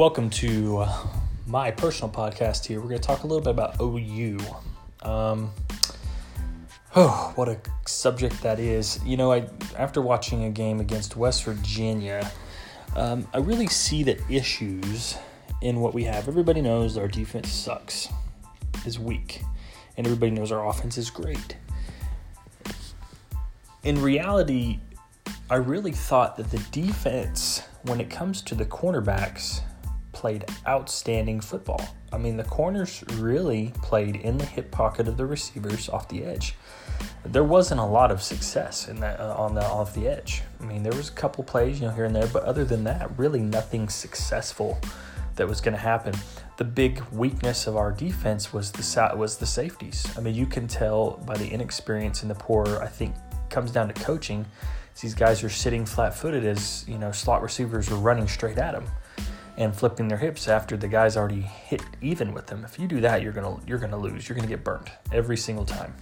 Welcome to uh, my personal podcast here. We're going to talk a little bit about OU. Um, oh, what a subject that is. You know, I after watching a game against West Virginia, um, I really see the issues in what we have. Everybody knows our defense sucks, is weak, and everybody knows our offense is great. In reality, I really thought that the defense, when it comes to the cornerbacks, played outstanding football. I mean, the corners really played in the hip pocket of the receivers off the edge. There wasn't a lot of success in that uh, on the off the edge. I mean, there was a couple plays, you know, here and there, but other than that, really nothing successful that was going to happen. The big weakness of our defense was the was the safeties. I mean, you can tell by the inexperience and the poor. I think comes down to coaching. These guys are sitting flat-footed as you know slot receivers are running straight at them and flipping their hips after the guy's already hit even with them. If you do that, you're gonna you're gonna lose. You're gonna get burnt every single time.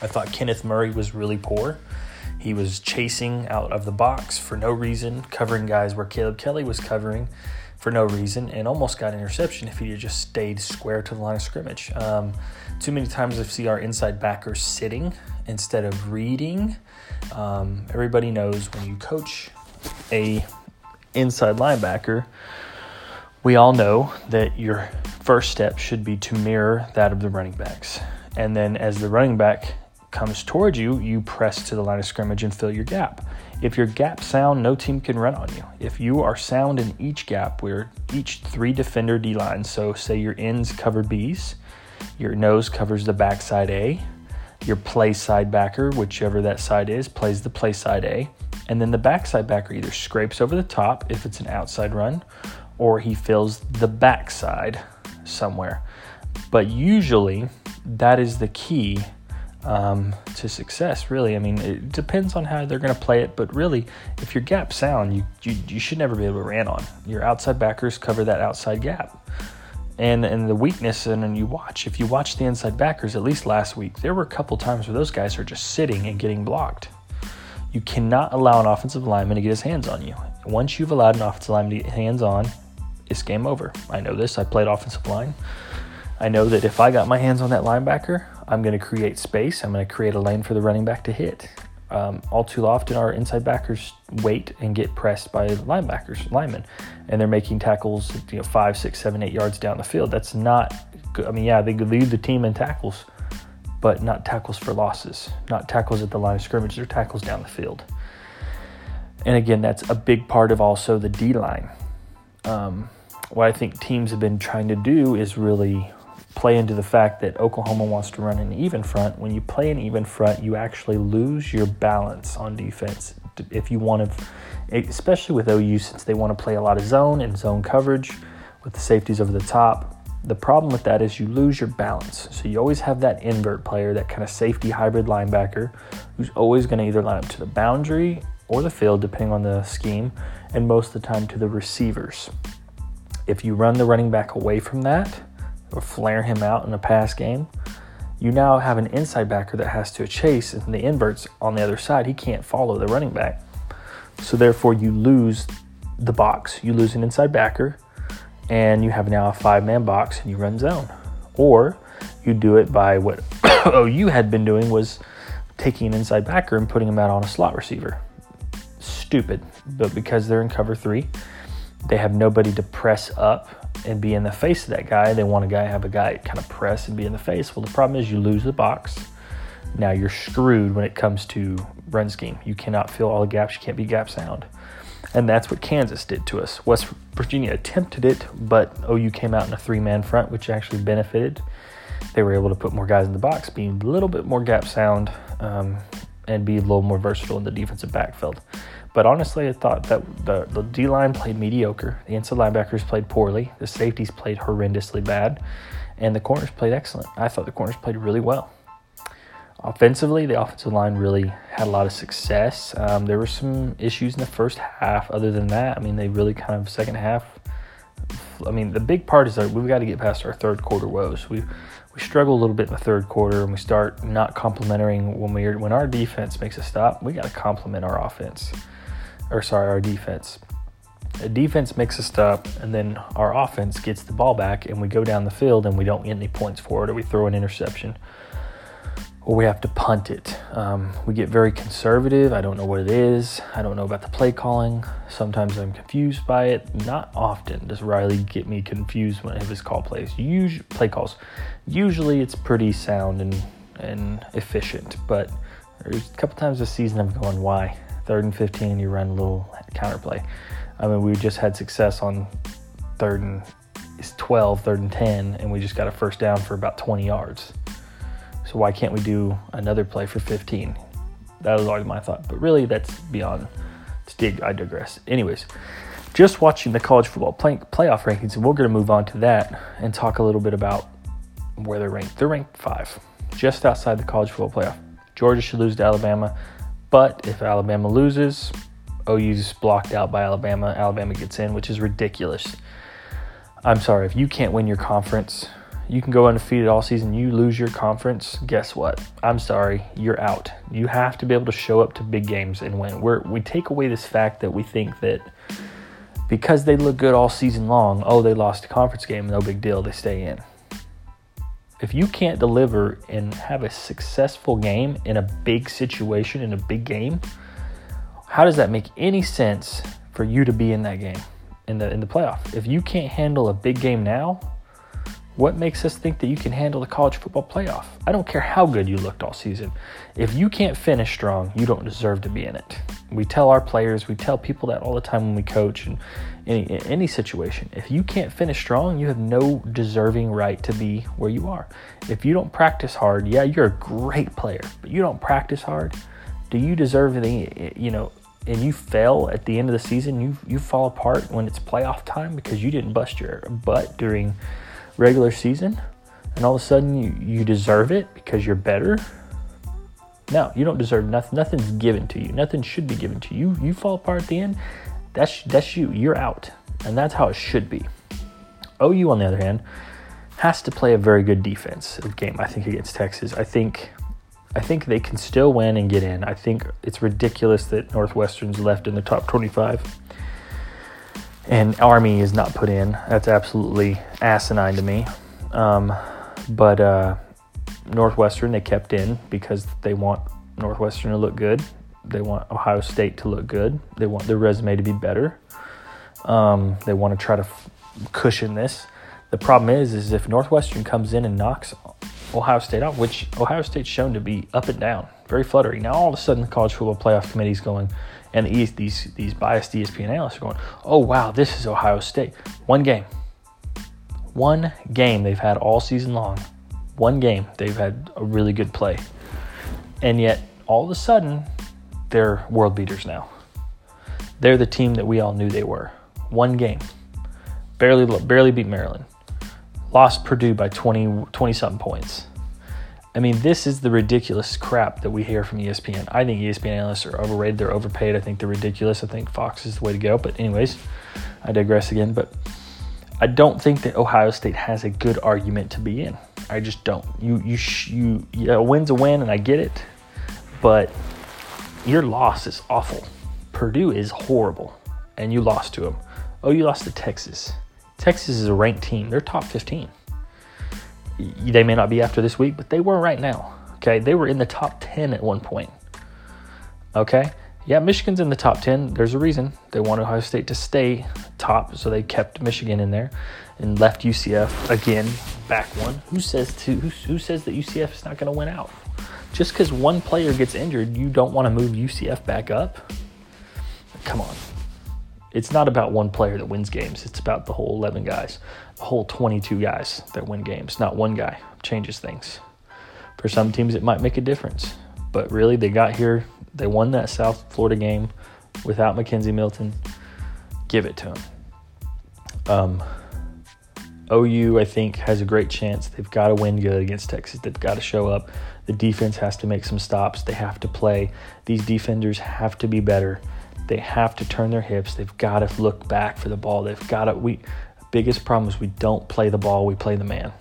I thought Kenneth Murray was really poor. He was chasing out of the box for no reason, covering guys where Caleb Kelly was covering for no reason, and almost got an interception if he had just stayed square to the line of scrimmage. Um, too many times I see our inside backers sitting instead of reading. Um, everybody knows when you coach a inside linebacker, we all know that your first step should be to mirror that of the running backs. And then as the running back comes towards you, you press to the line of scrimmage and fill your gap. If your gap sound, no team can run on you. If you are sound in each gap, where each three defender D line, so say your ends cover B's, your nose covers the backside A, your play side backer, whichever that side is, plays the play side A, and then the backside backer either scrapes over the top if it's an outside run, or he fills the backside somewhere. But usually, that is the key um, to success. Really, I mean, it depends on how they're going to play it. But really, if your gap sound, you, you you should never be able to ran on. Your outside backers cover that outside gap. And, and the weakness, and, and you watch, if you watch the inside backers, at least last week, there were a couple times where those guys are just sitting and getting blocked. You cannot allow an offensive lineman to get his hands on you. Once you've allowed an offensive lineman to get hands on, it's game over. I know this. I played offensive line. I know that if I got my hands on that linebacker, I'm going to create space. I'm going to create a lane for the running back to hit. Um, all too often, our inside backers wait and get pressed by linebackers, linemen, and they're making tackles, you know, five, six, seven, eight yards down the field. That's not. Good. I mean, yeah, they lead the team in tackles, but not tackles for losses, not tackles at the line of scrimmage. They're tackles down the field. And again, that's a big part of also the D line. Um, what I think teams have been trying to do is really play into the fact that Oklahoma wants to run an even front. When you play an even front, you actually lose your balance on defense. If you want to, especially with OU, since they want to play a lot of zone and zone coverage with the safeties over the top, the problem with that is you lose your balance. So you always have that invert player, that kind of safety hybrid linebacker, who's always going to either line up to the boundary or the field, depending on the scheme, and most of the time to the receivers. If you run the running back away from that or flare him out in a pass game, you now have an inside backer that has to chase, and the inverts on the other side, he can't follow the running back. So therefore, you lose the box. You lose an inside backer, and you have now a five-man box, and you run zone. Or you do it by what OU had been doing was taking an inside backer and putting him out on a slot receiver. Stupid, but because they're in cover three, they have nobody to press up and be in the face of that guy. They want a guy have a guy kind of press and be in the face. Well, the problem is you lose the box. Now you're screwed when it comes to run scheme. You cannot fill all the gaps. You can't be gap sound. And that's what Kansas did to us. West Virginia attempted it, but OU came out in a three man front, which actually benefited. They were able to put more guys in the box, being a little bit more gap sound, um, and be a little more versatile in the defensive backfield. But honestly, I thought that the, the D line played mediocre. The inside linebackers played poorly. The safeties played horrendously bad. And the corners played excellent. I thought the corners played really well. Offensively, the offensive line really had a lot of success. Um, there were some issues in the first half. Other than that, I mean, they really kind of second half. I mean, the big part is that we've got to get past our third quarter woes. We we struggle a little bit in the third quarter, and we start not complimenting when we when our defense makes a stop. We got to compliment our offense or sorry, our defense. The defense makes a stop, and then our offense gets the ball back, and we go down the field and we don't get any points for it, or we throw an interception, or we have to punt it. Um, we get very conservative. I don't know what it is. I don't know about the play calling. Sometimes I'm confused by it. Not often does Riley get me confused when his call plays. Usually, play calls. Usually, it's pretty sound and and efficient, but there's a couple times this season I'm going, why? Third and 15, you run a little counterplay. I mean, we just had success on third and it's 12, third and 10, and we just got a first down for about 20 yards. So why can't we do another play for 15? That was always my thought, but really that's beyond. Dig, I digress. Anyways, just watching the college football play, playoff rankings, and we're going to move on to that and talk a little bit about where they're ranked. They're ranked five, just outside the college football playoff. Georgia should lose to Alabama, but if Alabama loses, OU's blocked out by Alabama. Alabama gets in, which is ridiculous. I'm sorry, if you can't win your conference, you can go undefeated all season. You lose your conference, guess what? I'm sorry, you're out. You have to be able to show up to big games and win. We're, we take away this fact that we think that because they look good all season long, oh, they lost a conference game, no big deal, they stay in. If you can't deliver and have a successful game in a big situation, in a big game, how does that make any sense for you to be in that game in the in the playoff? If you can't handle a big game now, what makes us think that you can handle the college football playoff? I don't care how good you looked all season. If you can't finish strong, you don't deserve to be in it. We tell our players, we tell people that all the time when we coach and any any situation. If you can't finish strong, you have no deserving right to be where you are. If you don't practice hard, yeah, you're a great player, but you don't practice hard do you deserve the you know and you fail at the end of the season you you fall apart when it's playoff time because you didn't bust your butt during regular season and all of a sudden you, you deserve it because you're better? No you don't deserve nothing nothing's given to you. Nothing should be given to you. You fall apart at the end that's that's you. You're out. And that's how it should be. OU on the other hand has to play a very good defense game I think against Texas. I think I think they can still win and get in. I think it's ridiculous that Northwestern's left in the top 25 and Army is not put in. That's absolutely asinine to me. Um, but uh, Northwestern they kept in because they want Northwestern to look good. They want Ohio State to look good. They want their resume to be better. Um, they want to try to f- cushion this. The problem is, is if Northwestern comes in and knocks Ohio State which Ohio State's shown to be up and down, very fluttery. Now all of a sudden the college football playoff committee is going, and these these biased ESPN analysts are going, oh wow, this is Ohio State. One game, one game they've had all season long. One game they've had a really good play, and yet all of a sudden they're world beaters now. They're the team that we all knew they were. One game, barely barely beat Maryland lost Purdue by 20, 20 something points. I mean, this is the ridiculous crap that we hear from ESPN. I think ESPN analysts are overrated. They're overpaid. I think they're ridiculous. I think Fox is the way to go. But, anyways, I digress again. But I don't think that Ohio State has a good argument to be in. I just don't. You, you, you, yeah, a win's a win, and I get it. But your loss is awful. Purdue is horrible, and you lost to them. Oh, you lost to Texas. Texas is a ranked team. They're top 15. They may not be after this week, but they were right now. Okay. They were in the top 10 at one point. Okay. Yeah, Michigan's in the top 10. There's a reason. They want Ohio State to stay top, so they kept Michigan in there and left UCF again back one. Who says to who, who says that UCF is not going to win out? Just because one player gets injured, you don't want to move UCF back up? Come on it's not about one player that wins games. It's about the whole 11 guys, the whole 22 guys that win games. Not one guy changes things. For some teams, it might make a difference. But really, they got here, they won that South Florida game without McKenzie Milton. Give it to them. Um, OU, I think, has a great chance. They've got to win good against Texas. They've got to show up. The defense has to make some stops. They have to play. These defenders have to be better. They have to turn their hips. They've got to look back for the ball. They've got to. We biggest problem is we don't play the ball. We play the man.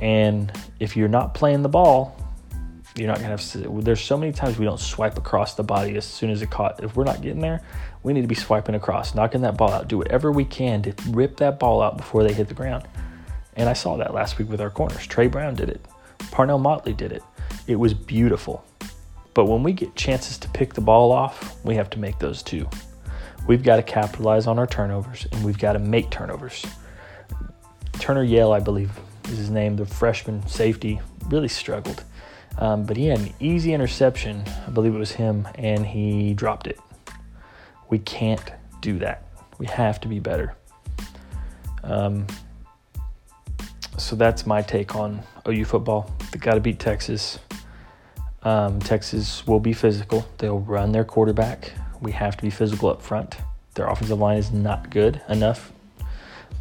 And if you're not playing the ball, You're not gonna have. There's so many times we don't swipe across the body as soon as it caught. If we're not getting there, we need to be swiping across, knocking that ball out. Do whatever we can to rip that ball out before they hit the ground. And I saw that last week with our corners. Trey Brown did it. Parnell Motley did it. It was beautiful. But when we get chances to pick the ball off, we have to make those too. We've got to capitalize on our turnovers and we've got to make turnovers. Turner Yale, I believe, is his name, the freshman safety, really struggled. Um, but he had an easy interception, I believe it was him, and he dropped it. We can't do that. We have to be better. Um, so that's my take on OU football. They got to beat Texas. Um, Texas will be physical. They'll run their quarterback. We have to be physical up front. Their offensive line is not good enough,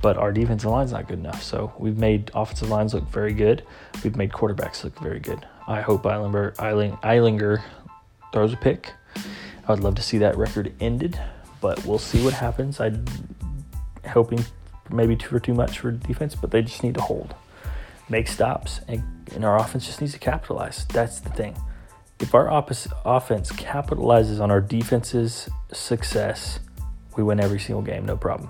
but our defensive line is not good enough. So we've made offensive lines look very good. We've made quarterbacks look very good. I hope Ehlinger, Ehlinger throws a pick. I would love to see that record ended, but we'll see what happens. I'm hoping maybe two or too much for defense, but they just need to hold, make stops, and, and our offense just needs to capitalize. That's the thing. If our offense capitalizes on our defense's success, we win every single game, no problem.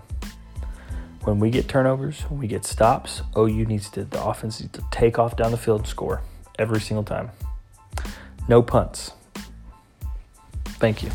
When we get turnovers, when we get stops, OU needs to the offense needs to take off down the field and score every single time. No punts. Thank you.